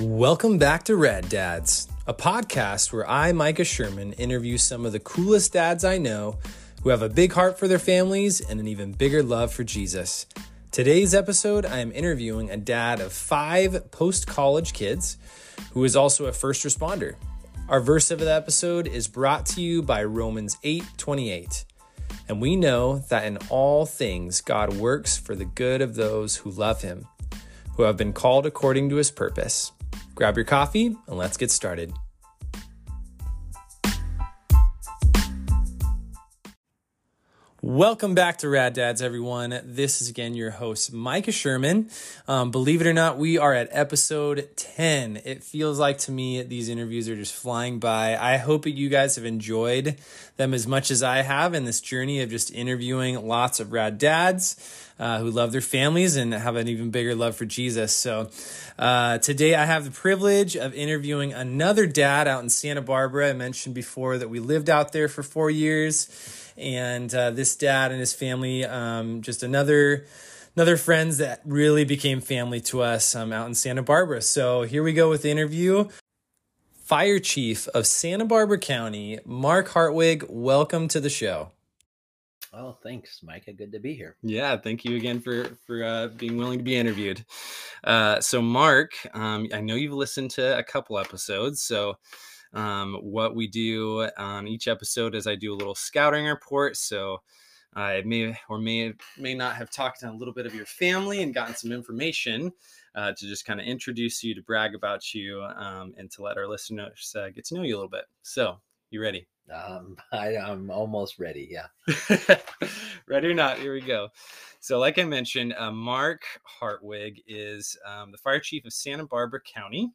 Welcome back to Rad Dads, a podcast where I, Micah Sherman, interview some of the coolest dads I know who have a big heart for their families and an even bigger love for Jesus. Today's episode, I am interviewing a dad of five post college kids who is also a first responder. Our verse of the episode is brought to you by Romans 8 28. And we know that in all things God works for the good of those who love him, who have been called according to his purpose. Grab your coffee and let's get started. Welcome back to Rad Dads, everyone. This is again your host, Micah Sherman. Um, believe it or not, we are at episode 10. It feels like to me these interviews are just flying by. I hope that you guys have enjoyed them as much as I have in this journey of just interviewing lots of rad dads uh, who love their families and have an even bigger love for Jesus. So uh, today I have the privilege of interviewing another dad out in Santa Barbara. I mentioned before that we lived out there for four years and uh, this dad and his family, um, just another another friends that really became family to us um, out in Santa Barbara. So here we go with the interview. Fire Chief of Santa Barbara County, Mark Hartwig, welcome to the show. Oh, thanks, Micah. Good to be here. Yeah, thank you again for for uh, being willing to be interviewed. Uh, so, Mark, um, I know you've listened to a couple episodes, so um, what we do on each episode is I do a little scouting report. So I may or may may not have talked to a little bit of your family and gotten some information uh, to just kind of introduce you, to brag about you, um, and to let our listeners uh, get to know you a little bit. So, you ready? Um, I, am almost ready. Yeah. ready or not, here we go. So, like I mentioned, uh, Mark Hartwig is um, the fire chief of Santa Barbara County.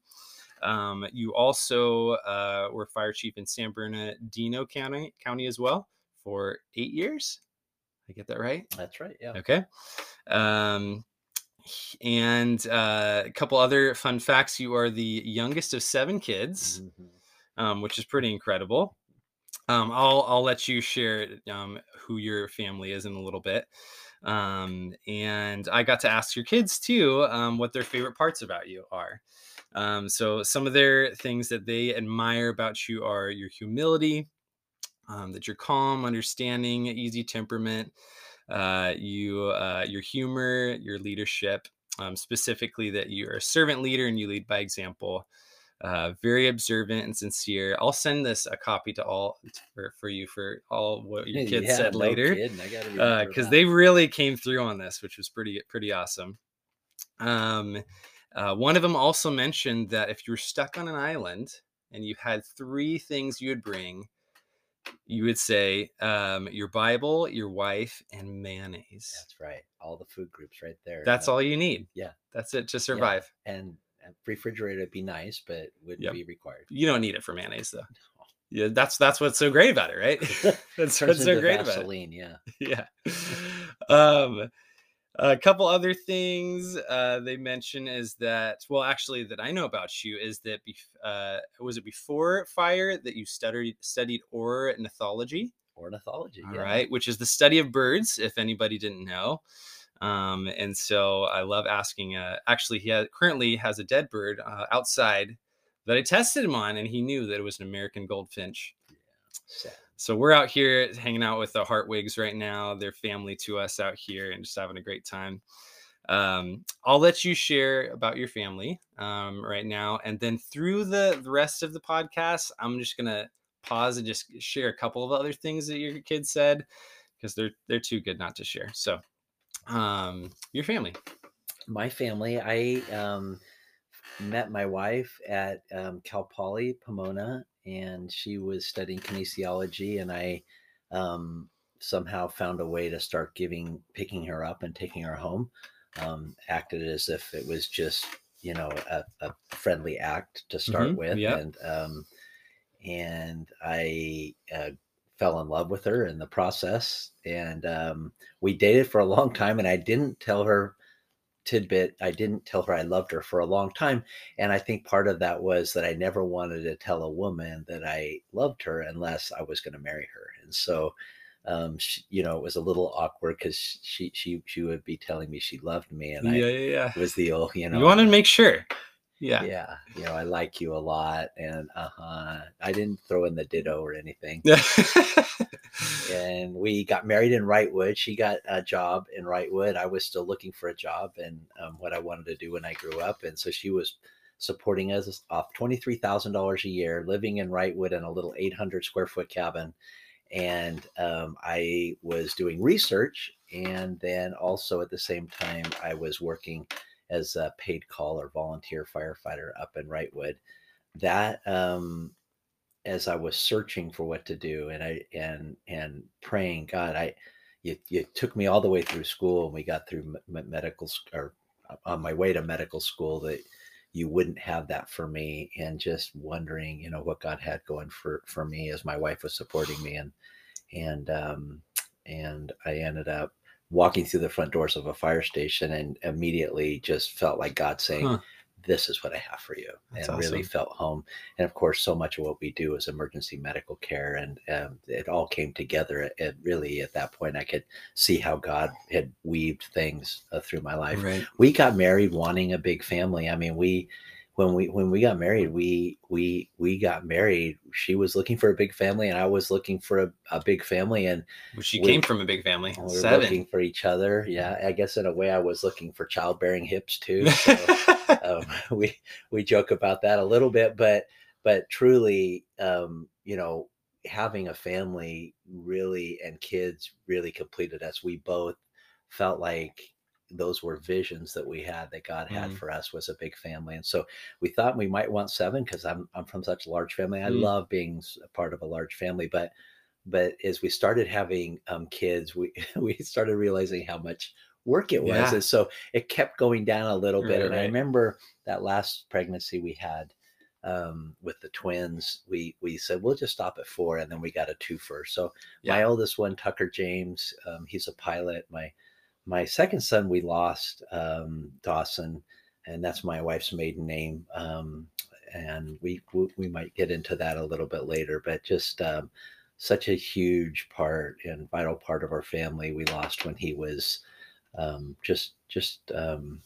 Um, you also uh, were fire chief in San Bernardino County, County as well for eight years. I get that right? That's right. Yeah. Okay. Um, and uh, a couple other fun facts. You are the youngest of seven kids, mm-hmm. um, which is pretty incredible. Um, I'll I'll let you share um, who your family is in a little bit. Um, and I got to ask your kids too um, what their favorite parts about you are. Um, so some of their things that they admire about you are your humility, um, that you're calm, understanding, easy temperament, uh, you uh, your humor, your leadership, um, specifically that you're a servant leader and you lead by example. Uh, very observant and sincere. I'll send this a copy to all for, for you for all what your kids yeah, said no later because uh, they really came through on this, which was pretty pretty awesome. Um, uh, one of them also mentioned that if you were stuck on an island and you had three things you would bring, you would say um, your Bible, your wife, and mayonnaise. That's right. All the food groups right there. That's all you need. Yeah. That's it to survive. Yeah. And refrigerator would be nice, but wouldn't yep. be required. You don't need it for mayonnaise though. Yeah, that's that's what's so great about it, right? that's what's so great Vaseline, about it. Yeah. Yeah. Um, a couple other things uh, they mention is that well actually that i know about you is that uh, was it before fire that you studied studied ornithology? Ornithology all yeah. right, which is the study of birds if anybody didn't know. Um, and so i love asking uh, actually he has, currently has a dead bird uh, outside that i tested him on and he knew that it was an american goldfinch. Yeah so we're out here hanging out with the Hartwigs right now. They're family to us out here and just having a great time. Um, I'll let you share about your family um, right now, and then through the, the rest of the podcast, I'm just gonna pause and just share a couple of other things that your kids said because they're they're too good not to share. So, um, your family. My family. I um, met my wife at um, Cal Poly Pomona and she was studying kinesiology, and I um, somehow found a way to start giving, picking her up and taking her home. Um, acted as if it was just you know a, a friendly act to start mm-hmm, with, yep. and um, and I uh, fell in love with her in the process, and um, we dated for a long time, and I didn't tell her tidbit i didn't tell her i loved her for a long time and i think part of that was that i never wanted to tell a woman that i loved her unless i was going to marry her and so um she, you know it was a little awkward because she she she would be telling me she loved me and yeah I, yeah yeah. was the old you know you wanted to make sure Yeah. Yeah. You know, I like you a lot. And uh huh. I didn't throw in the ditto or anything. and we got married in Wrightwood. She got a job in Wrightwood. I was still looking for a job and um, what I wanted to do when I grew up. And so she was supporting us off $23,000 a year, living in Wrightwood in a little 800 square foot cabin. And um, I was doing research. And then also at the same time, I was working as a paid call or volunteer firefighter up in Wrightwood. That um, as I was searching for what to do and I and and praying, God, I you, you took me all the way through school and we got through medical or uh, on my way to medical school that you wouldn't have that for me and just wondering you know what god had going for for me as my wife was supporting me and and um and i ended up walking through the front doors of a fire station and immediately just felt like god saying huh this is what I have for you, That's and awesome. really felt home. And of course, so much of what we do is emergency medical care, and um, it all came together. It really, at that point, I could see how God had weaved things uh, through my life. Right. We got married wanting a big family. I mean, we when we when we got married, we we we got married. She was looking for a big family, and I was looking for a, a big family. And she we, came from a big family. We were Seven. looking for each other. Yeah, I guess in a way, I was looking for childbearing hips too. So, um, we we joke about that a little bit, but but truly, um, you know, having a family really and kids really completed us. We both felt like those were visions that we had that God had mm. for us was a big family. And so we thought we might want seven because I'm I'm from such a large family. I mm. love being a part of a large family, but but as we started having um, kids, we we started realizing how much work it was, yeah. and so it kept going down a little bit. Right, and right. I remember that last pregnancy we had um, with the twins, we we said we'll just stop at four, and then we got a two first. So yeah. my oldest one, Tucker James, um, he's a pilot. My my second son we lost um, Dawson, and that's my wife's maiden name. Um, and we we might get into that a little bit later, but just um, such a huge part and vital part of our family we lost when he was um, just just um,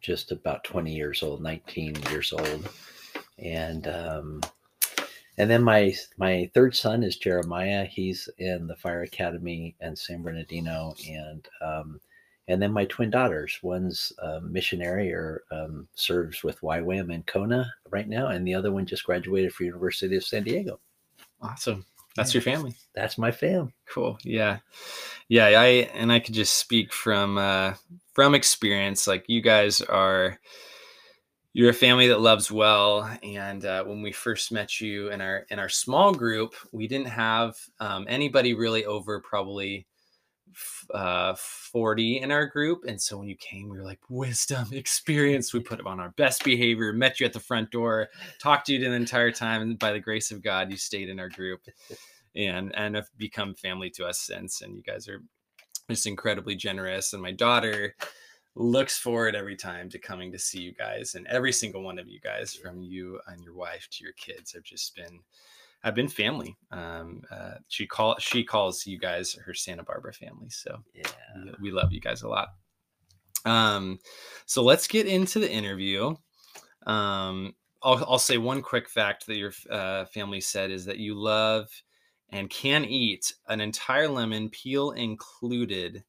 just about 20 years old, 19 years old, and um, and then my my third son is Jeremiah. He's in the fire academy in San Bernardino, and um, and then my twin daughters. One's a missionary or um, serves with YWAM in Kona right now, and the other one just graduated from University of San Diego. Awesome. That's yeah. your family. That's my fam. Cool. Yeah. Yeah. I and I could just speak from uh from experience. Like you guys are you're a family that loves well and uh, when we first met you in our in our small group we didn't have um, anybody really over probably uh, 40 in our group and so when you came we were like wisdom experience. We put on our best behavior met you at the front door talked to you the entire time and by the grace of god you stayed in our group and and have become family to us since and you guys are just incredibly generous and my daughter looks forward every time to coming to see you guys and every single one of you guys from you and your wife to your kids have just been have been family. Um uh, she call she calls you guys her santa barbara family so yeah. we, we love you guys a lot. Um so let's get into the interview. Um I'll, I'll say one quick fact that your uh, family said is that you love and can eat an entire lemon peel included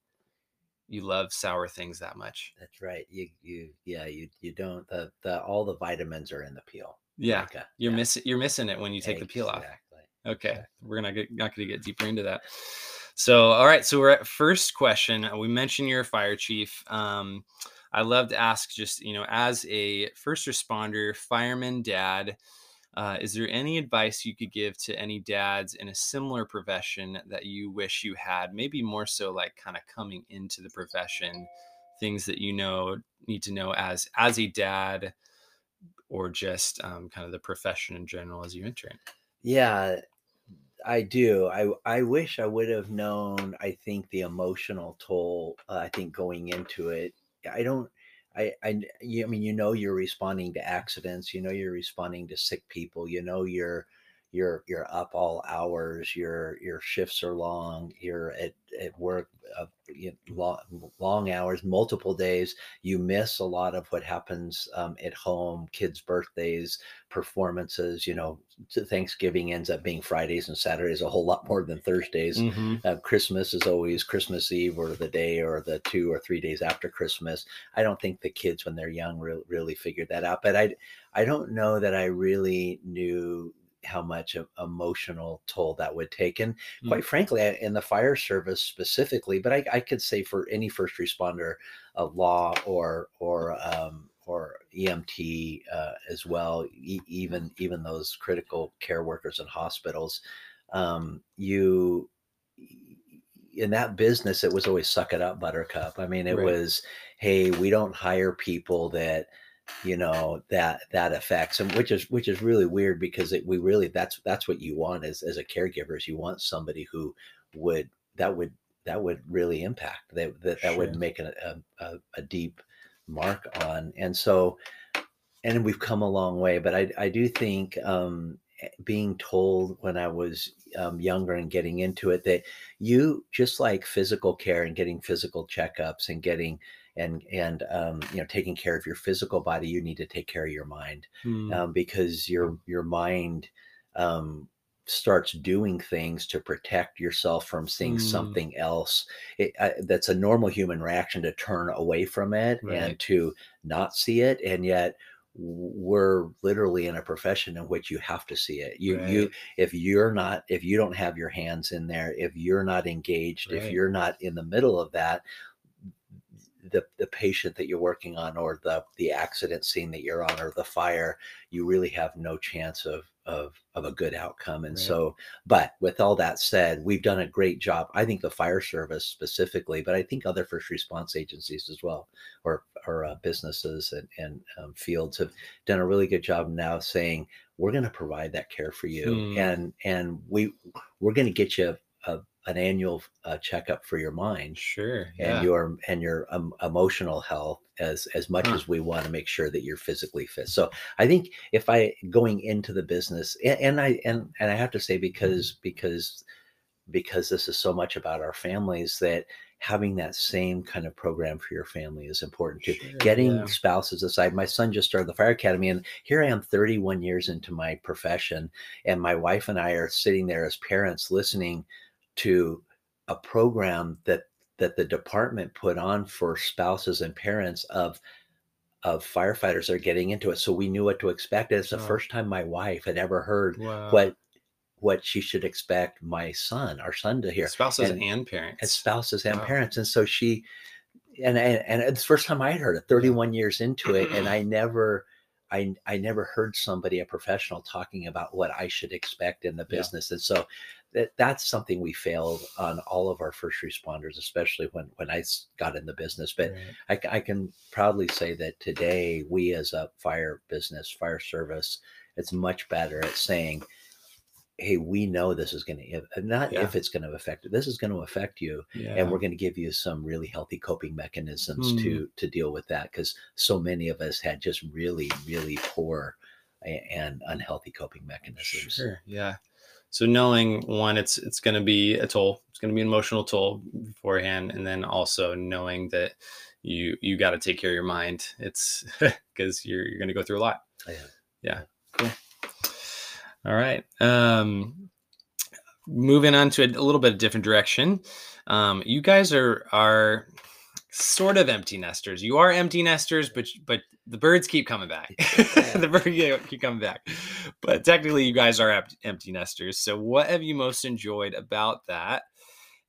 you love sour things that much. That's right. You you yeah you you don't the the all the vitamins are in the peel. Yeah, like a, you're yeah. missing you're missing it when you take exactly. the peel off. Okay, exactly. we're gonna get not gonna get deeper into that. So all right, so we're at first question. We mentioned you're a fire chief. Um, I love to ask just you know as a first responder, fireman, dad uh, is there any advice you could give to any dads in a similar profession that you wish you had? Maybe more so like kind of coming into the profession, things that you know need to know as as a dad, or just um, kind of the profession in general as you enter it. Yeah, I do. I I wish I would have known. I think the emotional toll. Uh, I think going into it, I don't. I, I, you, I mean, you know, you're responding to accidents. You know, you're responding to sick people. You know, you're, you're, you're up all hours. Your, your shifts are long. You're at, at work, uh, you know, long, long hours, multiple days. You miss a lot of what happens um, at home, kids' birthdays, performances. You know, Thanksgiving ends up being Fridays and Saturdays a whole lot more than Thursdays. Mm-hmm. Uh, Christmas is always Christmas Eve or the day or the two or three days after Christmas. I don't think the kids when they're young re- really figured that out, but I I don't know that I really knew how much emotional toll that would take. And Mm. quite frankly, in the fire service specifically, but I, I could say for any first responder, a law or or um, or EMT uh, as well, e- even even those critical care workers in hospitals, um, you in that business it was always suck it up buttercup i mean it Right. was hey we don't hire people that you know that that affects and which is which is really weird because it, we really that's that's what you want as as a caregiver is you want somebody who would that would that would really impact that that, that would make a, a, a, a deep mark on and so and we've come a long way but i i do think um eh, being told when i was um, younger and getting into it that you just like physical care and getting physical checkups and getting and and um, you know taking care of your physical body you need to take care of your mind Mm. um, because your your mind um, starts doing things to protect yourself from seeing Mm. something else it, uh, that's a normal human reaction to turn away from it Right. and to not see it and yet we're literally in a profession in which you have to see it you you if you're not if you don't have your hands in there if you're not engaged if you're not in the middle of that the the patient that you're working on or the the accident scene that you're on or the fire you really have no chance of of of a good outcome and Right. so but with all that said we've done a great job i think the fire service specifically but i think other first response agencies as well or or uh, businesses and and um, fields have done a really good job now saying we're going to provide that care for you Hmm. and and we we're going to get you a, an annual uh, checkup for your mind Sure. and your and your um, emotional health as as much Huh. as we want to make sure that you're physically fit so i think if i going into the business and, and i and and i have to say because because because this is so much about our families that having that same kind of program for your family is important too Sure, getting yeah. spouses aside my son just started the fire academy and here i am 31 years into my profession and my wife and i are sitting there as parents listening to a program that that the department put on for spouses and parents of of firefighters that are getting into it so we knew what to expect and it's the first time my wife had ever heard Wow. what what she should expect my son our son to hear Spouses and- and, parents. as spouses and Wow. parents and so she and, and and it's the first time i had heard it 31 years into it and i never I, I never heard somebody a professional talking about what I should expect in the Yeah. business, and so that that's something we failed on all of our first responders, especially when when I got in the business. But Right. I, I can proudly say that today we as a fire business, fire service, it's much better at saying, "Hey, we know this is going to not Yeah. if it's going to affect. This is going to affect you, yeah. and we're going to give you some really healthy coping mechanisms Hmm. to to deal with that because so many of us had just really, really poor and unhealthy coping mechanisms. Sure. Yeah. So knowing one, it's it's going to be a toll. It's going to be an emotional toll beforehand, and then also knowing that you you got to take care of your mind. It's because you're you're going to go through a lot. Yeah. Yeah. Cool. All right. Um, moving on to a, a little bit of different direction. Um, you guys are are sort of empty nesters. You are empty nesters, but but the birds keep coming back. the birds keep coming back. But technically, you guys are empt- empty nesters. So, what have you most enjoyed about that?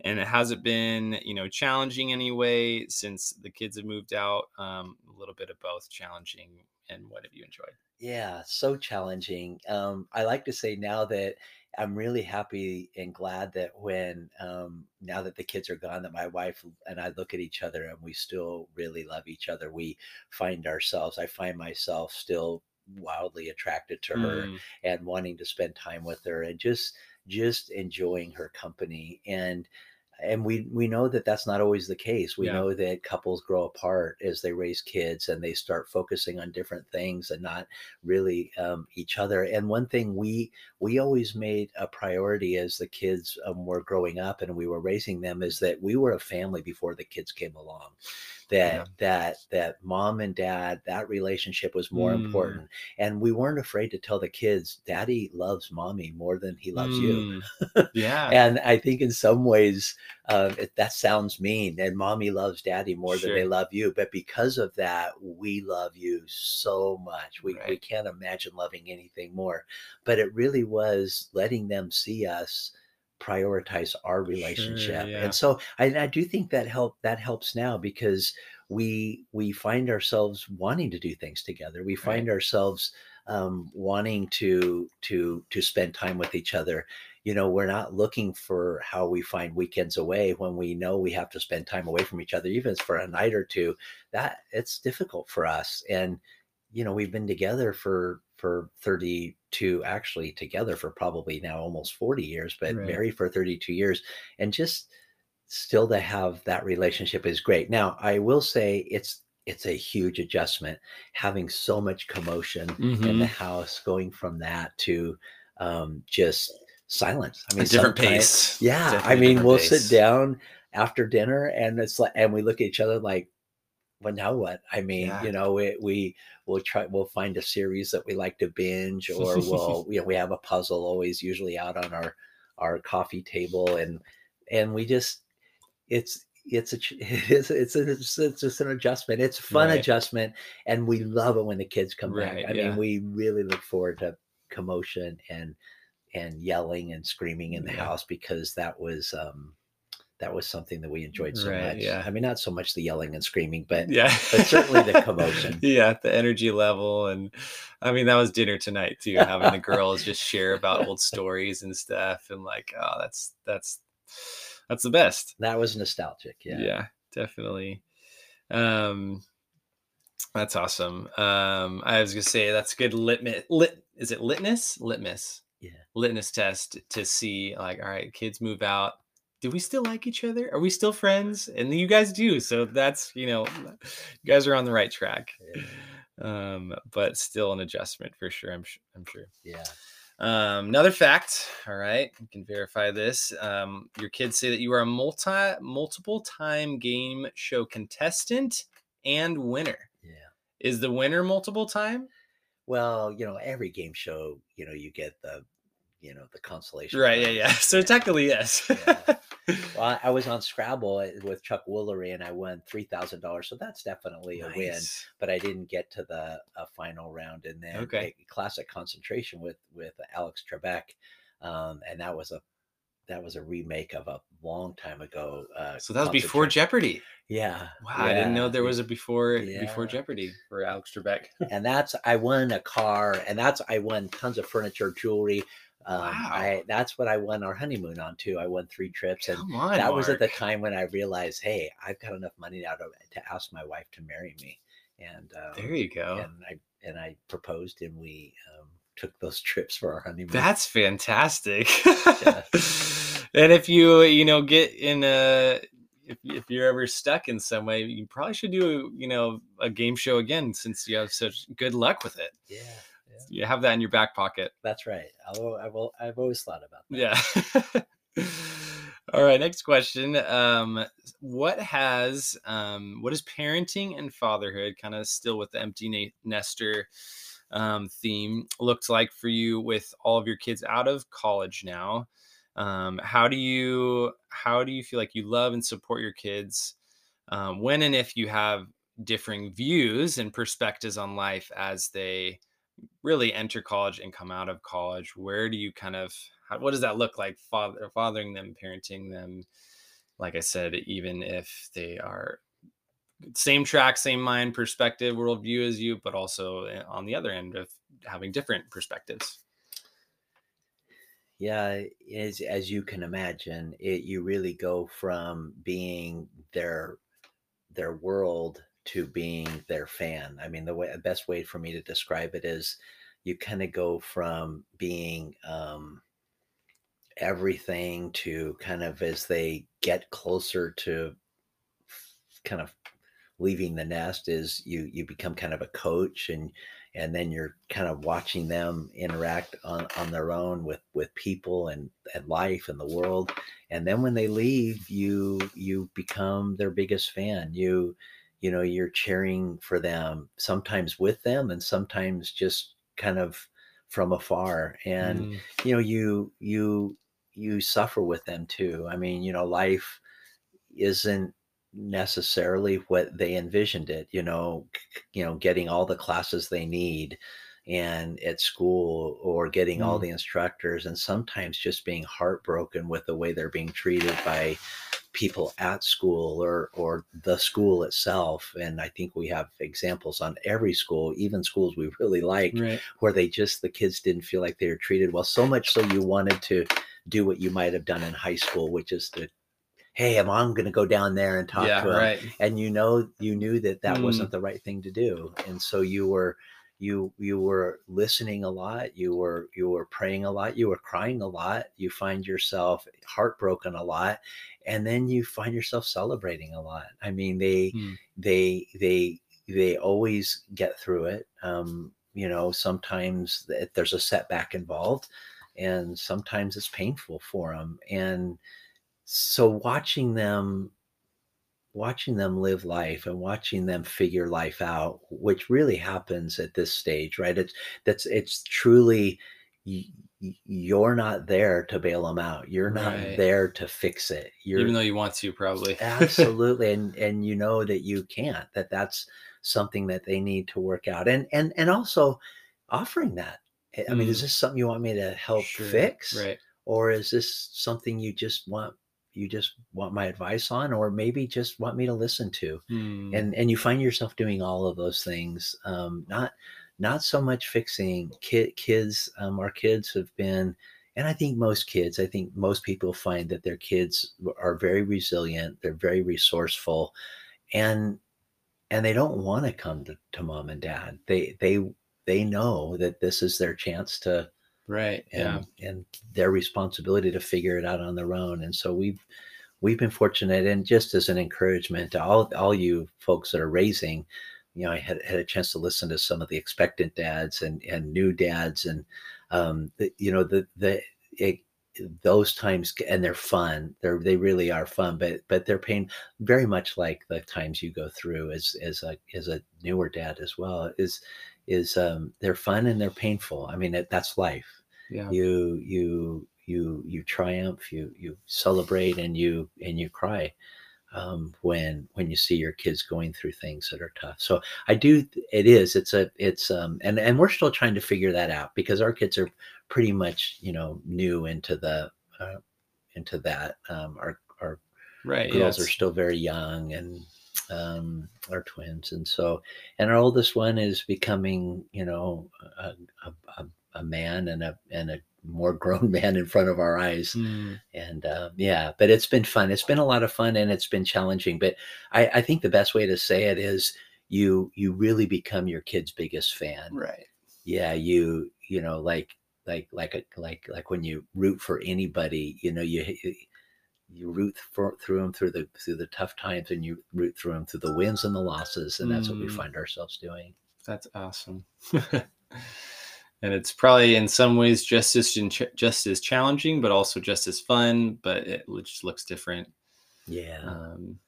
And has it been, you know, challenging anyway since the kids have moved out? Um, a little bit of both challenging and what have you enjoyed? Yeah, so challenging. Um, I like to say now that I'm really happy and glad that when um, now that the kids are gone, that my wife and I look at each other and we still really love each other. We find ourselves, I find myself still wildly attracted to her Mm, and wanting to spend time with her and just just enjoying her company and and we we know that that's not always the case we Yeah. know that couples grow apart as they raise kids and they start focusing on different things and not really um, each other and one thing we we always made a priority as the kids um, were growing up and we were raising them is that we were a family before the kids came along that Yeah. that that mom and dad that relationship was more Mm. important and we weren't afraid to tell the kids daddy loves mommy more than he loves you Mm. yeah. and I think in some ways uh, it, that sounds mean. And mommy loves daddy more than they love you, but because of that, we love you so much. We we can't imagine loving anything more. But it really was letting them see us prioritize our relationship yeah. and so I, I do think that help that helps now because we we find ourselves wanting to do things together we find ourselves um, wanting to to to spend time with each other you know we're not looking for how we find weekends away when we know we have to spend time away from each other even for a night or two that it's difficult for us and you know we've been together for for 32 actually together for probably now almost 40 years but Right. married for 32 years and just still to have that relationship is great now i will say it's it's a huge adjustment having so much commotion in Mhm. the house going from that to um, just silence I mean different pace. yeah i Definitely a mean we'll pace. sit down after dinner and it's like and we look at each other like well now what i mean Yeah. you know it, we we'll try we'll find a series that we like to binge or we'll you know we have a puzzle always usually out on our our coffee table and and we just it's it's a it's it's a, it's, it's just an adjustment it's a fun Right. adjustment and we love it when the kids come Right, back i yeah. mean we really look forward to commotion and and yelling and screaming in the Yeah. house because that was um that was something that we enjoyed so Right, much. yeah. i mean not so much the yelling and screaming but yeah. but certainly the commotion. yeah the energy level and i mean that was dinner tonight too having the girls just share about old stories and stuff and like oh that's that's that's the best. That was nostalgic yeah. Yeah, definitely. Um that's awesome. Um i was gonna say that's good litmus lit is it litmus? Litmus Yeah. litmus test to see like all right kids move out do we still like each other are we still friends and you guys do so that's you know you guys are on the right track um but still an adjustment for sure i'm, su- I'm sure yeah um, another fact, all right, you can verify this. Um, your kids say that you are a multi multiple time game show contestant and winner. yeah Is the winner multiple time? Well you know every game show you know you get the you know the consolation Right, yeah, prize. yeah. So technically, yes. Yeah. Well, I- was on Scrabble uh, with Chuck Woolery and I won three thousand dollars, so that's definitely a win. Nice. But I didn't get to the uh, final round, and then Okay. a classic concentration with with Alex Trebek, um, and that was a that was a remake of a long time ago. Uh, So that was before Jeopardy. Yeah, Wow, I didn't know there was a before Yeah. before Jeopardy for Alex Trebek. and that's I won a car, and that's I won tons of furniture, jewelry. Um, Wow. I that's what I won our honeymoon on too. I won three trips, and on, that was at the time when I realized, hey, I've got enough money now to, to ask my wife to marry me, and um, There you go. and I and I proposed, and we um, took those trips for our honeymoon. That's fantastic. Yeah. and if you, you know, get in a if, if you're ever stuck in some way, you probably should do, you know, a game show again since you have such good luck with it. yeah, You have that in your back pocket. that's right. I'll, I will. I've always thought about that. Yeah. All right, next question. Um, what has um, what is parenting and fatherhood kind of still with the empty na- nester um, theme looked like for you with all of your kids out of college now? Um, how do you how do you feel like you love and support your kids um, when and if you have differing views and perspectives on life as they really enter college and come out of college? Where do you kind of how, what does that look like father, fathering them parenting them? Like i said even if they are same track same mind perspective worldview as you but also eh, on the other end of having different perspectives Yeah, as as you can imagine, it you really go from being their their world to being their fan. I mean, the way best way for me to describe it is you kind of go from being um everything to kind of as they get closer to kind of leaving the nest is you you become kind of a coach and and then you're kind of watching them interact on, on their own with with people and, and life and the world. And then when they leave you you become their biggest fan. You you know you're cheering for them sometimes with them and sometimes just kind of from afar. And mm. you know you you you suffer with them too. I mean you know life isn't necessarily what they envisioned it you know you know getting all the classes they need and at school or getting mm. all the instructors and sometimes just being heartbroken with the way they're being treated by people at school or or the school itself and i think we have examples on every school even schools we really like right. where they just the kids didn't feel like they were treated well so much so you wanted to do what you might have done in high school which is to hey, I'm, I'm going to go down there and talk yeah, to him. Right. And you know, you knew that that mm. wasn't the right thing to do. And so you were, you, you were listening a lot. You were, you were praying a lot. You were crying a lot. You find yourself heartbroken a lot. And then you find yourself celebrating a lot. I mean, they, mm. they, they, they always get through it. Um, you know, sometimes there's a setback involved and sometimes it's painful for them. And, so watching them watching them live life and watching them figure life out which really happens at this stage right it's that's it's truly you're not there to bail them out you're not right. there to fix it you're, even though you want to probably absolutely and and you know that you can't that that's something that they need to work out and and and also offering that i mean is mm. this something you want me to help sure. fix right or is this something you just want you just want my advice on or maybe just want me to listen to mm. and and you find yourself doing all of those things um, not not so much fixing kid, kids um, our kids have been and i think most kids i think most people find that their kids are very resilient they're very resourceful and and they don't want to come to, to mom and dad they they they know that this is their chance to right and, yeah. and their responsibility to figure it out on their own and so we've we've been fortunate and just as an encouragement to all all you folks that are raising you know i had, had a chance to listen to some of the expectant dads and and new dads and um the, you know the the it, those times and they're fun they're they really are fun but but they're pain very much like the times you go through as as a as a newer dad as well is is um they're fun and they're painful. I mean it, that's life yeah. you you you you triumph you you celebrate and you and you cry um, when when you see your kids going through things that are tough so i do it is it's a it's um and and we're still trying to figure that out because our kids are pretty much you know new into the uh, into that um our our right girls yes. are still very young and um, our twins, and so and our oldest one is becoming, you know, a, a, a man and a and a more grown man in front of our eyes mm. and uh, yeah but it's been fun it's been a lot of fun and it's been challenging but I, I think the best way to say it is you you really become your kid's biggest fan right yeah you you know like like like a, like like when you root for anybody you know you you root for, through them through the through the tough times and you root through them through the wins and the losses and that's mm. what we mm. find ourselves doing that's awesome and it's probably in some ways just as just as challenging, but also just as fun. But it just looks different. Yeah, um,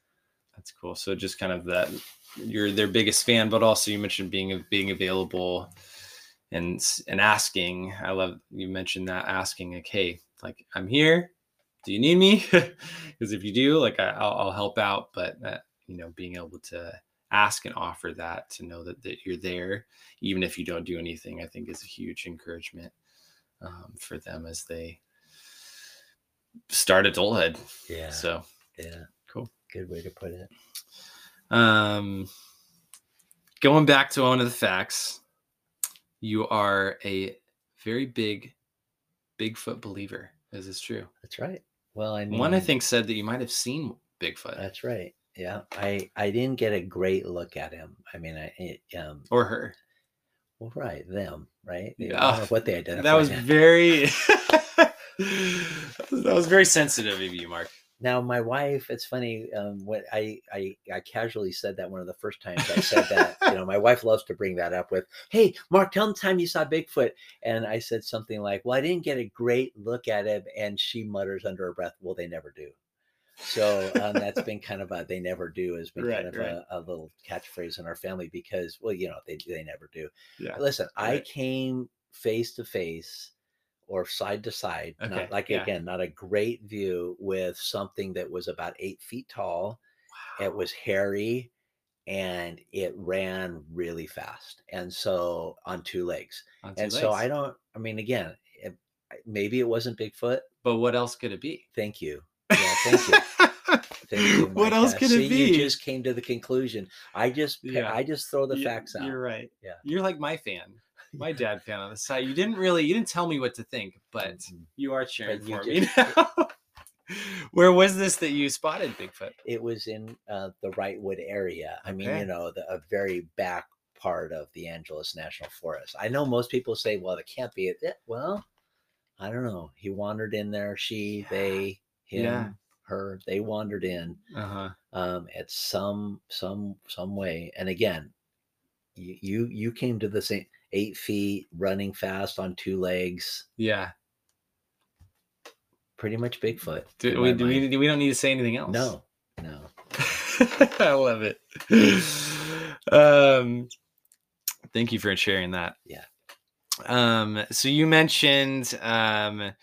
that's cool. So just kind of that you're their biggest fan, but also you mentioned being being available and and asking. I love you mentioned that asking like, hey, like I'm here. Do you need me? Because if you do, like I, will I'll help out. But that, you know, being able to ask and offer that to know that, that you're there, even if you don't do anything, I think is a huge encouragement um, for them as they start adulthood. Yeah. So, yeah. Cool. Good way to put it. Um, going back to one of the facts, you are a very big Bigfoot believer. Is this true? That's right. Well, I mean, one I think said that you might have seen Bigfoot. That's right yeah i i didn't get a great look at him i mean i it, um or her well right them right yeah what they identify that was very that was very sensitive of you, Mark. Now, my wife, it's funny. Um, what I, I I casually said that one of the first times I said that. you know, my wife loves to bring that up with, "Hey, Mark, tell them the time you saw Bigfoot." And I said something like, "Well, I didn't get a great look at him," and she mutters under her breath, "Well, they never do." So um, that's been kind of a they never do has been Right, kind of right. a, a little catchphrase in our family because well you know they they never do. Yeah. Listen, I came face to face or side to side, Okay, not like yeah. again, not a great view with something that was about eight feet tall. It was hairy and it ran really fast. And so on two legs. On two And so. I don't, I mean, again, it, maybe it wasn't Bigfoot. But what else could it be? Thank you. Thank you. Thank you. what else could See, it be? You just came to the conclusion. I just, Yeah. I just throw the You- facts out. You're right. Yeah. You're like my fan, my dad fan on the side. You didn't really, you didn't tell me what to think, but Mhm. you are cheering But for me now. Where was this that you spotted Bigfoot? it was in uh, the Wrightwood area. I mean, you know, the, a very back part of the Angeles National Forest. I know most people say, well, it can't be. it. Well, I don't know. He wandered in there. She, Yeah. they, him, Yeah. Her, they wandered in Uh huh. um, at some some some way. And again, you you, you came to the same eight feet, running fast on two legs, Yeah. pretty much Bigfoot. Do, we, do we, we don't need to say anything else. No, no. I love it. Um, thank you for sharing that. Yeah. Um, so you mentioned, um,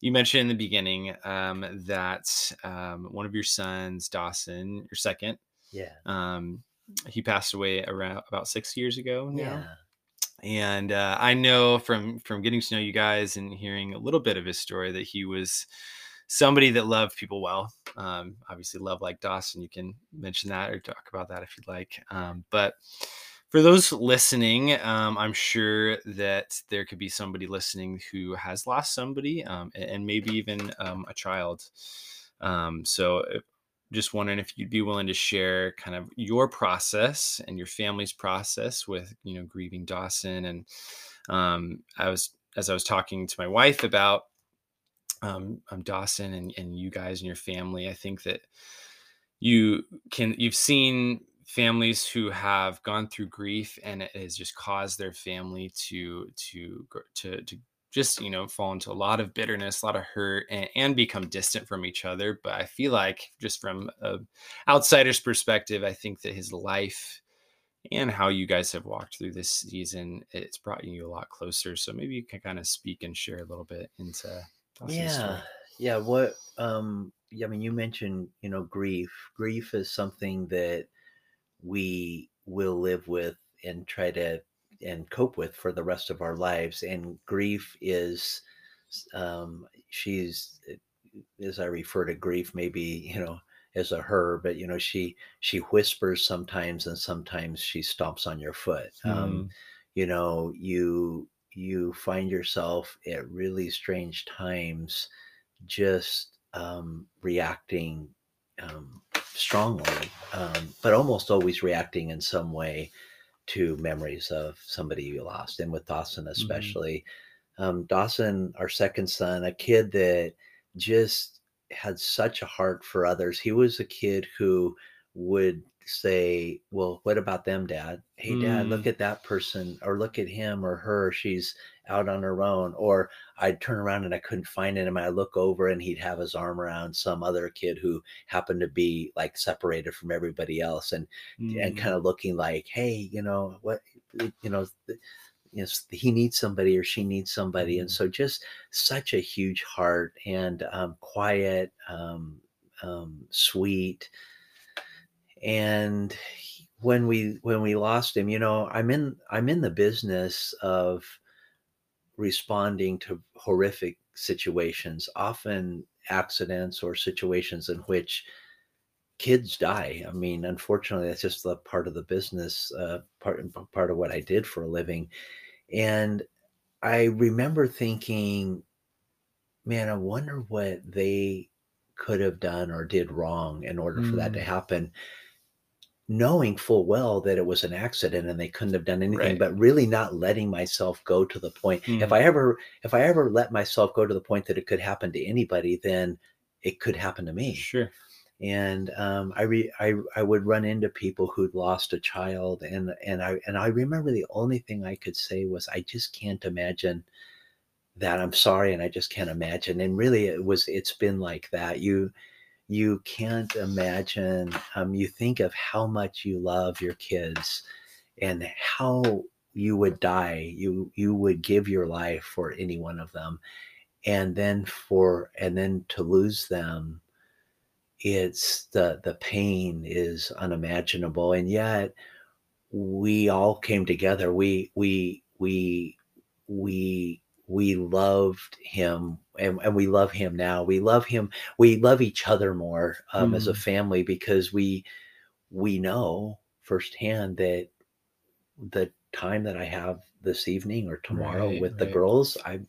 you mentioned in the beginning um, that um, one of your sons, Dawson, your second, Yeah. um, he passed away around about six years ago now Yeah. and uh, I know from from getting to know you guys and hearing a little bit of his story that he was somebody that loved people well. Um, obviously, love like Dawson. You can mention that or talk about that if you'd like. Um, but for those listening, um, I'm sure that there could be somebody listening who has lost somebody um, and maybe even um, a child. Um, so just wondering if you'd be willing to share kind of your process and your family's process with you know grieving Dawson and um, I was as I was talking to my wife about um, um, Dawson and, and you guys and your family I think that you can you've seen families who have gone through grief and it has just caused their family to to to to just you know fall into a lot of bitterness a lot of hurt and, and become distant from each other. But i feel like just from a outsider's perspective i think that his life and how you guys have walked through this season it's brought you a lot closer. So maybe you can kind of speak and share a little bit into yeah. yeah what um yeah, i mean you mentioned you know grief. Grief is something that we will live with and try to and cope with for the rest of our lives and grief is um she's as i refer to grief maybe you know as a her but you know she she whispers sometimes and sometimes she stomps on your foot. Um you know you you find yourself at really strange times just um, reacting um, strongly um, but almost always reacting in some way to memories of somebody you lost and with dawson especially. Um, dawson our second son a kid that just had such a heart for others. He was a kid who would say well what about them dad hey dad look at that person or look at him or her she's out on her own or i'd turn around and i couldn't find him and i look over and he'd have his arm around some other kid who happened to be like separated from everybody else and and Mm. kind of looking like hey you know what you know th- know, he needs somebody or she needs somebody and Mhm. so just such a huge heart and um, quiet um, um, sweet and when we when we lost him you know i'm in i'm in the business of responding to horrific situations often accidents or situations in which kids die. I mean unfortunately that's just the part of the business uh, part part of what i did for a living. And i remember thinking man i wonder what they could have done or did wrong in order for that to Mm. happen knowing full well that it was an accident and they couldn't have done anything Right. but really not letting myself go to the point if Mhm. i ever if i ever let myself go to the point that it could happen to anybody then it could happen to me Sure. and um, I, re- I I would run into people who'd lost a child, and and I and I remember the only thing I could say was I just can't imagine that. I'm sorry, and I just can't imagine. And really, it was it's been like that. You you can't imagine. Um, you think of how much you love your kids, and how you would die. You you would give your life for any one of them, and then for and then to lose them it's the the pain is unimaginable and yet we all came together we we we we we loved him and, and we love him now. We love him we love each other more um, as a Mhm. family because we we know firsthand that the time that i have this evening or tomorrow Right, with the girls i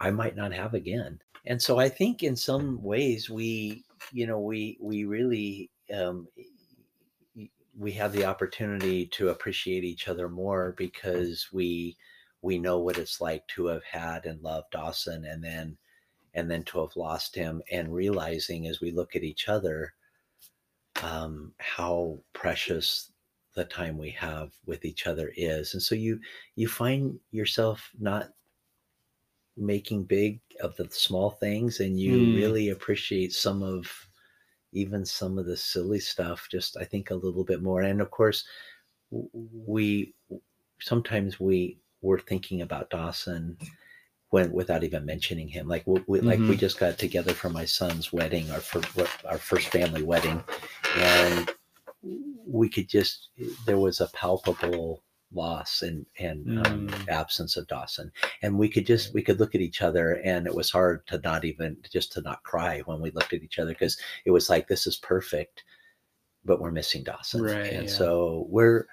i might not have again. And so i think in some ways we you know we we really um we have the opportunity to appreciate each other more because we we know what it's like to have had and loved Dawson and then and then to have lost him and realizing as we look at each other um, how precious the time we have with each other is and so you you find yourself not making big of the small things and you Mm. really appreciate some of even some of the silly stuff just i think a little bit more and of course we sometimes we were thinking about dawson when without even mentioning him. Like we, we like we just got together for my son's wedding our first our first family wedding. And we could just there was a palpable loss and and um, Mm. absence of Dawson. And we could just we could look at each other and it was hard to not even just to not cry when we looked at each other because it was like this is perfect but we're missing Dawson. Right, and yeah. so we're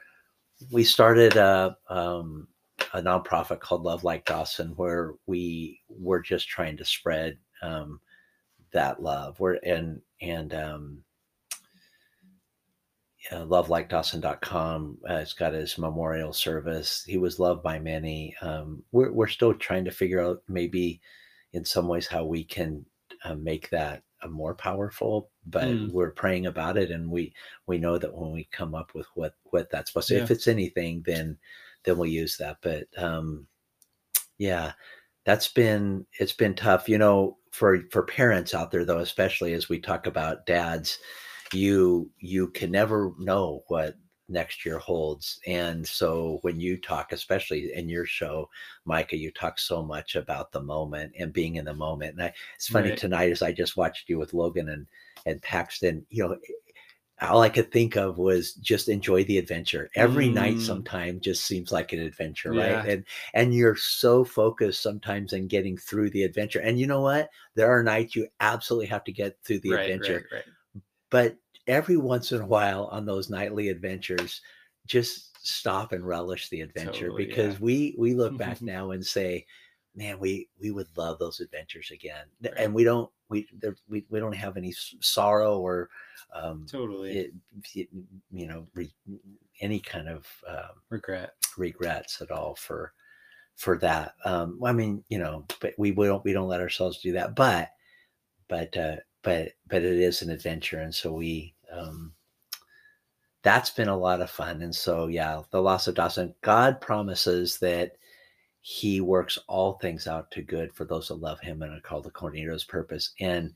we started a um a nonprofit called Love Like Dawson where we were just trying to spread um that love we're and and um uh, lovelikeDawson.com. Uh, it's got his memorial service. He was loved by many. Um, we're, we're still trying to figure out maybe in some ways how we can uh, make that more powerful, but Mm. we're praying about it. And we, we know that when we come up with what, what that's supposed to, if it's anything, then, then we'll use that. But um, yeah, that's been, it's been tough, you know, for, for parents out there though, especially as we talk about dads, you you can never know what next year holds and so when you talk especially in your show micah you talk so much about the moment and being in the moment and I, it's funny Right. tonight as i just watched you with logan and and paxton you know all i could think of was just enjoy the adventure. Every night Mm. sometime just seems like an adventure right? And and you're so focused sometimes in getting through the adventure. And you know what? There are nights you absolutely have to get through the right, adventure. right, right. but every once in a while on those nightly adventures just stop and relish the adventure Totally, because yeah. we we look back now and say man we we would love those adventures again. And we don't we there, we, we don't have any sorrow or um Totally. it, it- you know re, any kind of um, Regret. regrets at all for for that um i mean you know but we, we don't we don't let ourselves do that but but uh but but it is an adventure and so we um that's been a lot of fun and so yeah the loss of dawson god promises that he works all things out to good for those that love him and are called according to his purpose and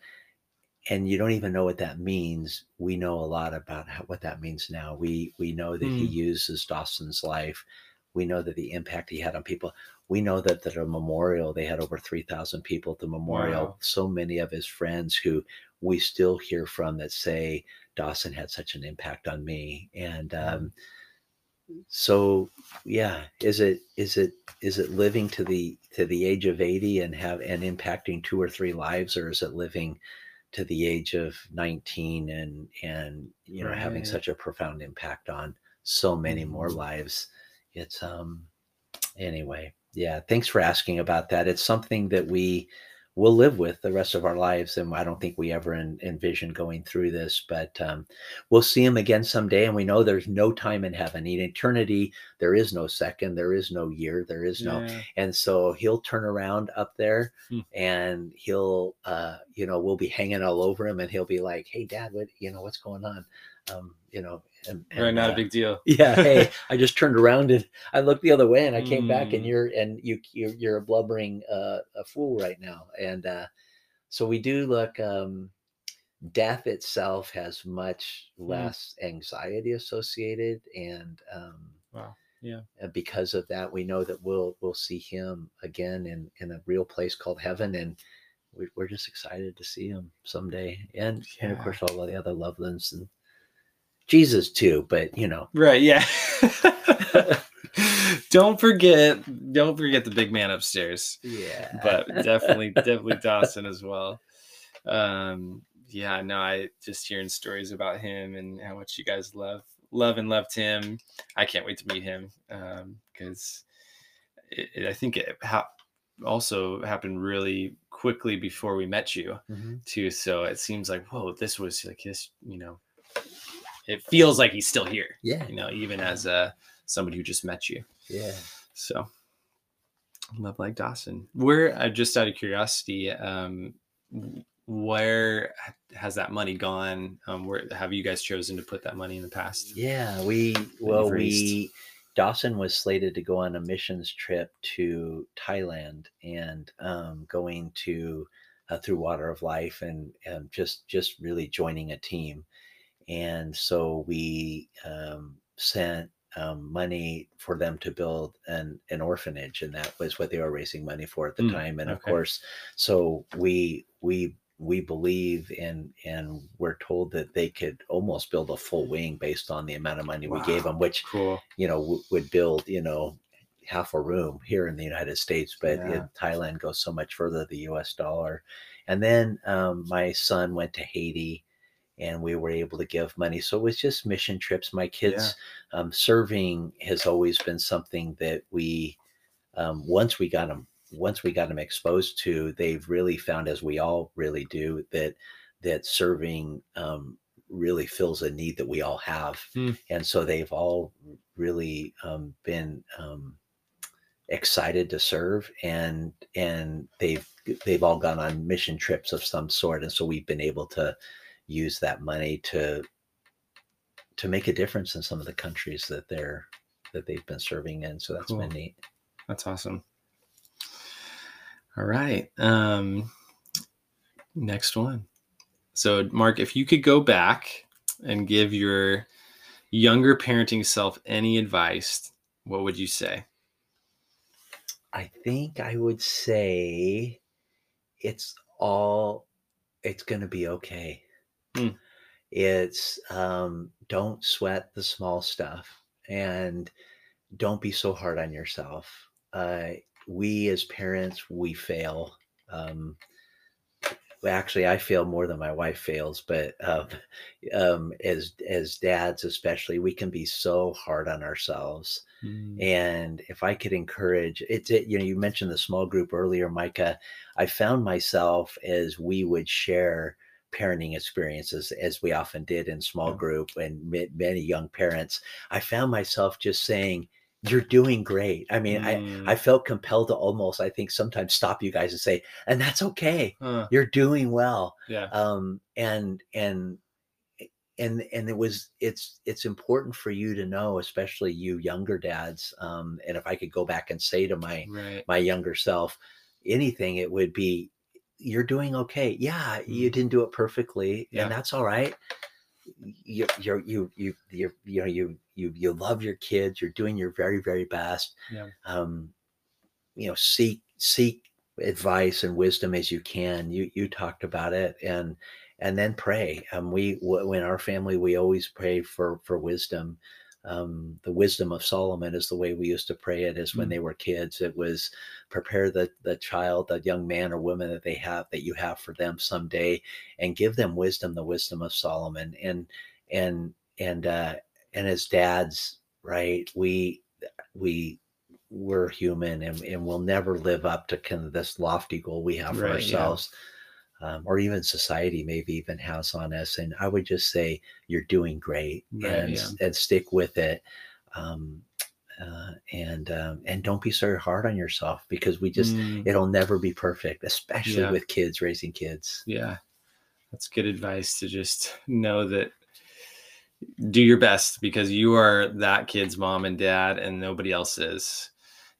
and you don't even know what that means we know a lot about how, what that means now we we know that he Hmm. uses dawson's life we know that the impact he had on people we know that at a memorial they had over 3000 people at the memorial Wow. so many of his friends who we still hear from that say dawson had such an impact on me and um so yeah is it is it is it living to the to the age of 80 and have and impacting two or three lives or is it living to the age of 19 and and you know having such a profound impact on so many more Mhm. lives. It's um anyway yeah thanks for asking about that. It's something that we we'll live with the rest of our lives. And I don't think we ever en- envision going through this, but um, we'll see him again someday. And we know there's no time in heaven. In eternity, there is no second, there is no year, there is no. Yeah. And so he'll turn around up there Hmm. and he'll, uh, you know, we'll be hanging all over him and he'll be like, hey, dad, what, you know, what's going on? Um, you know, and, Right, and, not uh, a big deal. yeah hey i just turned around and i looked the other way and i came back and Mm. you're and you you're, you're a blubbering uh, a fool right now and uh so we do look um death itself has much Mm. less anxiety associated and um Wow. Yeah. and because of that we know that we'll we'll see him again in in a real place called heaven and we, we're just excited to see him someday and and of course all the other loved ones and jesus too but you know Right. Yeah. don't forget, don't forget the big man upstairs. yeah But definitely, definitely Dawson as well. Um, yeah, no, I just hearing stories about him and how much you guys love, love and loved him. I can't wait to meet him Um because I think it ha- also happened really quickly before we met you Mhm. too. So it seems like, whoa, this was like his, you know, it feels like he's still here, yeah you know, even as uh, somebody who just met you. yeah So, love like Dawson. Where, uh, just out of curiosity, um, where has that money gone? Um, where have you guys chosen to put that money in the past? Yeah, we well we Dawson was slated to go on a missions trip to Thailand and um, going to uh, through Water of Life and and just just really joining a team, and so we um, sent um, money for them to build an an orphanage, and that was what they were raising money for at the Mm, time. And of course, so we we we believe and and we're told that they could almost build a full wing based on the amount of money we gave them which Cool. you know w- would build you know half a room here in the united states but Yeah. in thailand goes so much further the us dollar and then um, my son went to haiti and we were able to give money. So it was just mission trips. My kids um, serving has always been something that we um, once we got them once we got them exposed to they've really found as we all really do that that serving um, really fills a need that we all have. Hmm. and so they've all really um, been um, excited to serve and and they've they've all gone on mission trips of some sort. And so we've been able to use that money to to make a difference in some of the countries that they're that they've been serving in so that's Cool. been neat That's awesome. All right. Um, next one. So, Mark, if you could go back and give your younger parenting self any advice, what would you say? I think I would say it's all it's going to be okay. Hmm. It's um don't sweat the small stuff and don't be so hard on yourself. Uh we as parents we fail. Um actually I fail more than my wife fails, but um, um as as dads especially we can be so hard on ourselves and if i could encourage it's it you know you mentioned the small group earlier micah i found myself as we would share parenting experiences as we often did in small group and ma- many young parents i found myself just saying you're doing great i mean Mm. i i felt compelled to almost i think sometimes stop you guys and say and that's okay Huh, you're doing well yeah. um and and and and it was it's it's important for you to know especially you younger dads um and if i could go back and say to my Right. my younger self anything it would be you're doing okay yeah you Mm. didn't do it perfectly Yeah. and that's all right you you're you you you you know you you you love your kids you're doing your very very best Yeah. um you know seek seek advice and wisdom as you can you you talked about it and and then pray um we w- in our family we always pray for for wisdom um the wisdom of solomon is the way we used to pray it is when Mm. they were kids it was prepare the the child the young man or woman that they have that you have for them someday and give them wisdom the wisdom of solomon and and and uh and as dads right we we we're human and, and we'll never live up to kind of this lofty goal we have for Right, yeah. Um, or even society maybe even has on us and i would just say you're doing great Right, and yeah. and stick with it um, uh, and um, and don't be so hard on yourself because we just Mm, it'll never be perfect especially Yeah. with kids raising kids yeah. That's good advice to just know that do your best because you are that kid's mom and dad and nobody else is.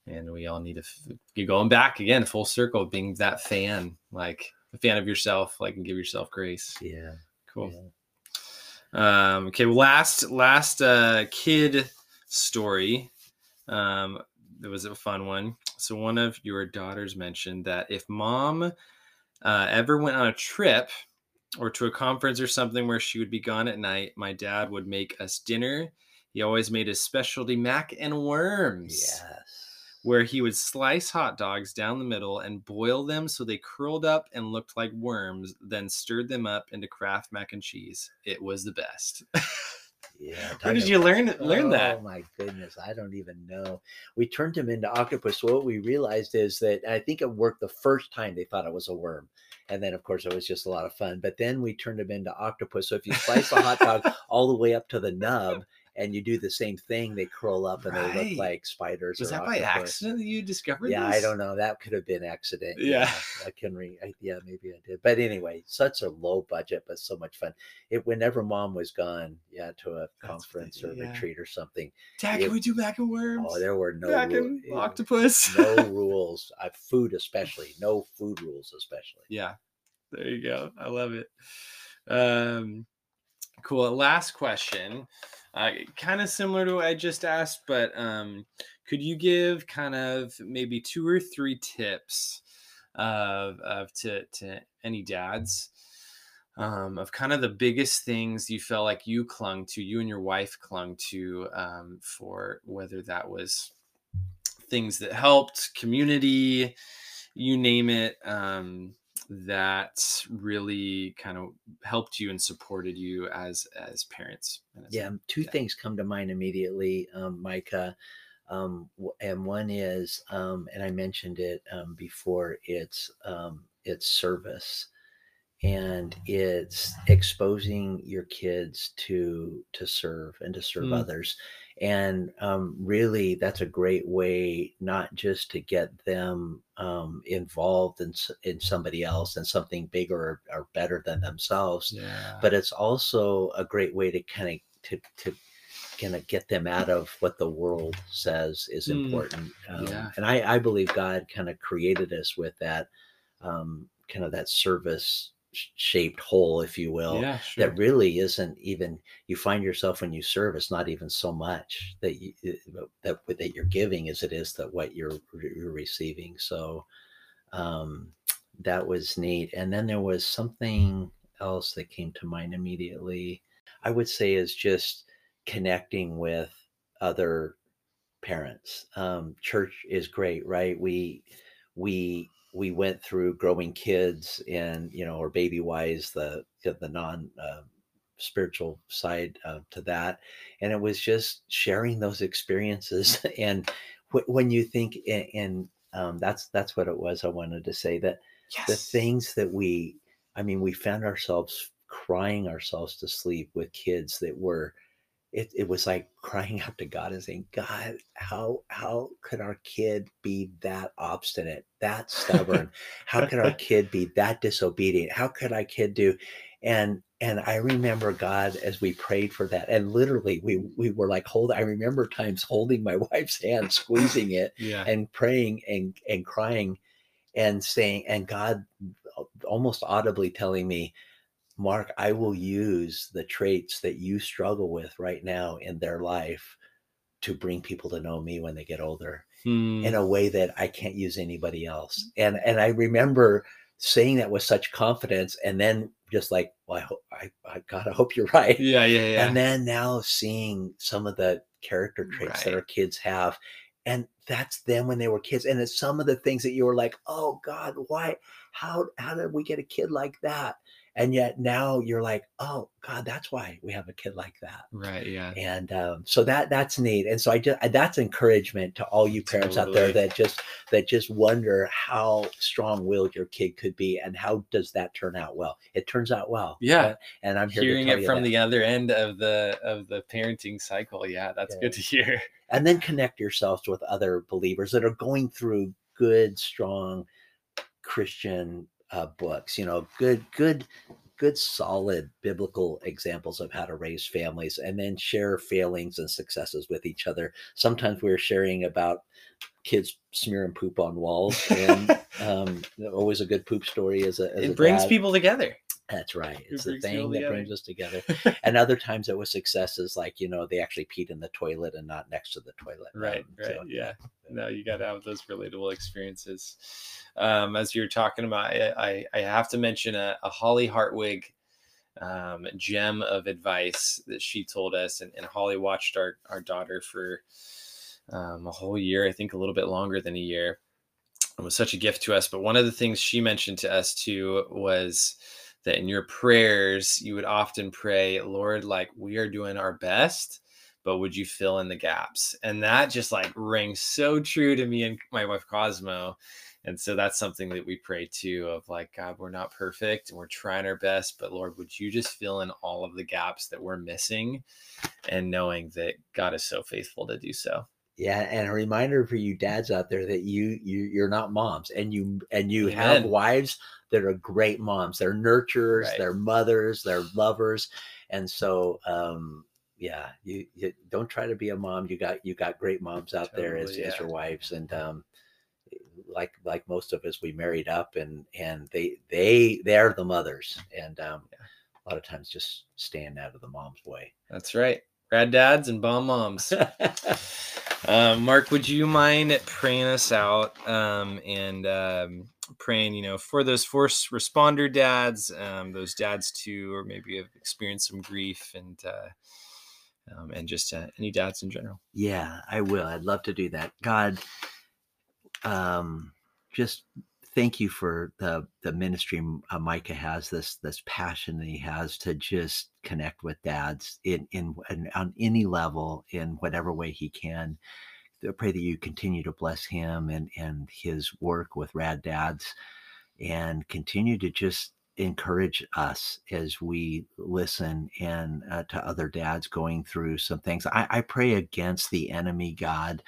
And we all need to f- you're going back again, full circle, being that fan, like a fan of yourself, like and give yourself grace. yeah Cool. yeah. Um, okay, last last uh, kid story. Um, it was a fun one. So one of your daughters mentioned that if mom uh, ever went on a trip or to a conference or something where she would be gone at night, my dad would make us dinner. He always made his specialty mac and worms yes where he would slice hot dogs down the middle and boil them so they curled up and looked like worms, then stirred them up into Kraft mac and cheese. It was the best. yeah Where did you learn learn oh, that? Oh my goodness, I don't even know. We turned him into octopus. So what we realized is that I think it worked the first time they thought it was a worm. And then of course it was just a lot of fun. But then we turned him into octopus. So if you slice a hot dog all the way up to the nub and you do the same thing, they curl up and they look like spiders. Was that by accident that you discovered Yeah, this? I don't know. That could have been accident. Yeah. I can re. I, yeah, maybe I did. But anyway, such a low budget, but so much fun. It whenever mom was gone, yeah, to a conference or yeah. retreat or something. Dad, it- can we do mac and worms? Oh, there were no mac ru- and octopus. no rules. Uh, food, especially no food rules, especially. yeah. There you go. I love it. Um, cool. Last question. Uh, kind of similar to what I just asked, but um, could you give kind of maybe two or three tips of, of to, to any dads um, of kind of the biggest things you felt like you clung to, you and your wife clung to um, for whether that was things that helped, community, you name it, um, that really kind of helped you and supported you as as parents. as Yeah, two yeah. things come to mind immediately, um, Micah. Um, and one is, um, and I mentioned it um, before. It's um, it's service, and it's exposing your kids to to serve and to serve Mm. others. And um, really, that's a great way not just to get them um, involved in in somebody else and something bigger or, or better than themselves, Yeah. but it's also a great way to kind of to to kind of get them out of what the world says is Mm, important. Um, yeah. And I, I believe God kind of created us with that um, kind of that service shaped hole, if you will. yeah, sure. That really isn't even. You find yourself when you serve, it's not even so much that you that that you're giving as it is that what you're you're receiving. So um, that was neat. And then there was something else that came to mind immediately. I would say is just connecting with other parents. Um, church is great, right? We we we went through growing kids and you know or Babywise the the non uh, spiritual side uh, to that. And it was just sharing those experiences. And wh- when you think and, and um, that's that's what it was i wanted to say that the things that we i mean we found ourselves crying ourselves to sleep with kids that were it, it was like crying out to god and saying god how how could our kid be that obstinate that stubborn? How could our kid be that disobedient? How could our kid do? And and i remember god as we prayed for that and literally we we were like hold i remember times holding my wife's hand squeezing it yeah. and praying and and crying and saying and god uh, almost audibly telling me mark i will use the traits that you struggle with right now in their life to bring people to know me when they get older Hmm. in a way that i can't use anybody else. And and i remember saying that with such confidence and then just like well i hope i, I god i hope you're right. Yeah, yeah, yeah. and then now seeing some of the character traits that our kids have and that's them when they were kids and it's some of the things that you were like oh god why how how did we get a kid like that and yet now you're like oh god that's why we have a kid like that right yeah and um, so that that's neat and so i just that's encouragement to all you parents totally. out there that just that just wonder how strong-willed your kid could be and how does that turn out well it turns out well yeah and i'm hearing it from that. the other end of the of the parenting cycle yeah that's yeah. good to hear and then connect yourselves with other believers that are going through good strong christian uh, books. You know, good, good, good, solid biblical examples of how to raise families, and then share failings and successes with each other. Sometimes we're sharing about kids smearing poop on walls, and um, always a good poop story as a. As it a brings dad. people together. That's right. It's the thing that brings us together. and other times it was successes like, you know, they actually peed in the toilet and not next to the toilet. Right. Um, right. So, yeah. No, you got to have those relatable experiences. Um, as you're talking about, I, I, have to mention a, a Holly Hartwig um, gem of advice that she told us. And, and Holly watched our, our daughter for um, a whole year, I think a little bit longer than a year. It was such a gift to us. But one of the things she mentioned to us too was, that in your prayers you would often pray, Lord, like we are doing our best, but would you fill in the gaps? And that just like rings so true to me and my wife Cosmo. And so that's something that we pray too of like, God, we're not perfect and we're trying our best, but Lord, would you just fill in all of the gaps that we're missing and knowing that God is so faithful to do so. Yeah, and a reminder for you dads out there that you you you're not moms and you and you Amen. have wives that are great moms. They're nurturers, right. they're mothers, they're lovers. And so um yeah, you, you, don't try to be a mom. You got you got great moms out totally, there as, yeah. as your wives and um like like most of us we married up and and they they they're the mothers and um yeah. a lot of times just stand out of the mom's way. That's right. Rad dads and bomb moms. um, Mark, would you mind praying us out um, and um, praying, you know, for those first responder dads, um, those dads too, or maybe have experienced some grief and uh, um, and just uh, any dads in general. Yeah, I will. I'd love to do that. God, um, just thank you for the the ministry uh, Micah has this this passion that he has to just connect with dads in in, in on any level in whatever way he can. I pray that you continue to bless him and and his work with Rad Dads, and continue to just encourage us as we listen and uh, to other dads going through some things. I, I pray against the enemy, God,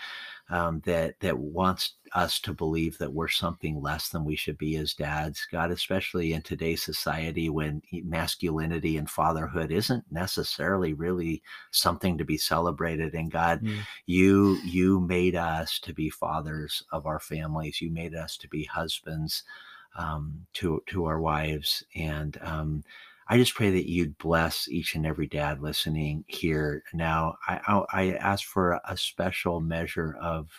um, that that wants us to believe that we're something less than we should be as dads. God, especially in today's society when masculinity and fatherhood isn't necessarily really something to be celebrated. And God, mm. you you made us to be fathers of our families. You made us to be husbands um, to to our wives and. Um, I just pray that you'd bless each and every dad listening here. Now, I, I, I ask for a special measure of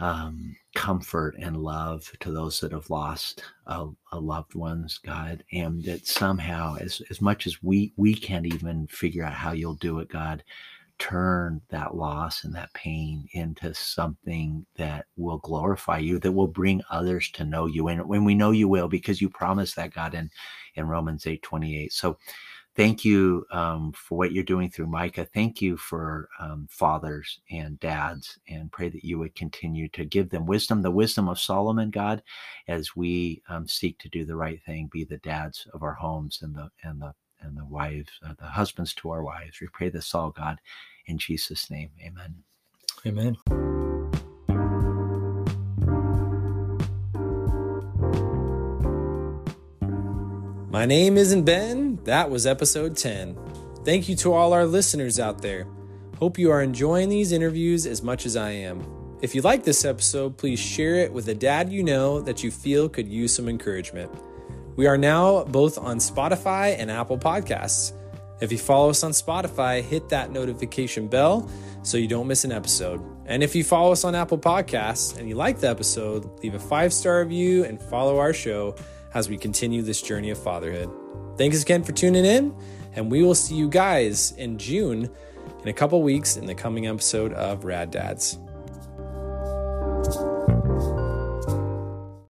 um, comfort and love to those that have lost a, a, loved ones, God, and that somehow, as as much as we we can't even figure out how you'll do it, God, turn that loss and that pain into something that will glorify you, that will bring others to know you. And when we know you will, because you promised that, God, in, in Romans 8 28. So thank you um, for what you're doing through Micah. Thank you for um, fathers and dads, and pray that you would continue to give them wisdom, the wisdom of Solomon, God, as we um, seek to do the right thing, be the dads of our homes and the and the and the wives, uh, the husbands to our wives. We pray this all, God, in Jesus' name. Amen. Amen. My name isn't Ben. That was episode 10. Thank you to all our listeners out there. Hope you are enjoying these interviews as much as I am. If you like this episode, please share it with a dad you know that you feel could use some encouragement. We are now both on Spotify and Apple Podcasts. If you follow us on Spotify, hit that notification bell so you don't miss an episode. And if you follow us on Apple Podcasts and you like the episode, leave a five star review and follow our show as we continue this journey of fatherhood. Thanks again for tuning in, and we will see you guys in June in a couple weeks in the coming episode of Rad Dads.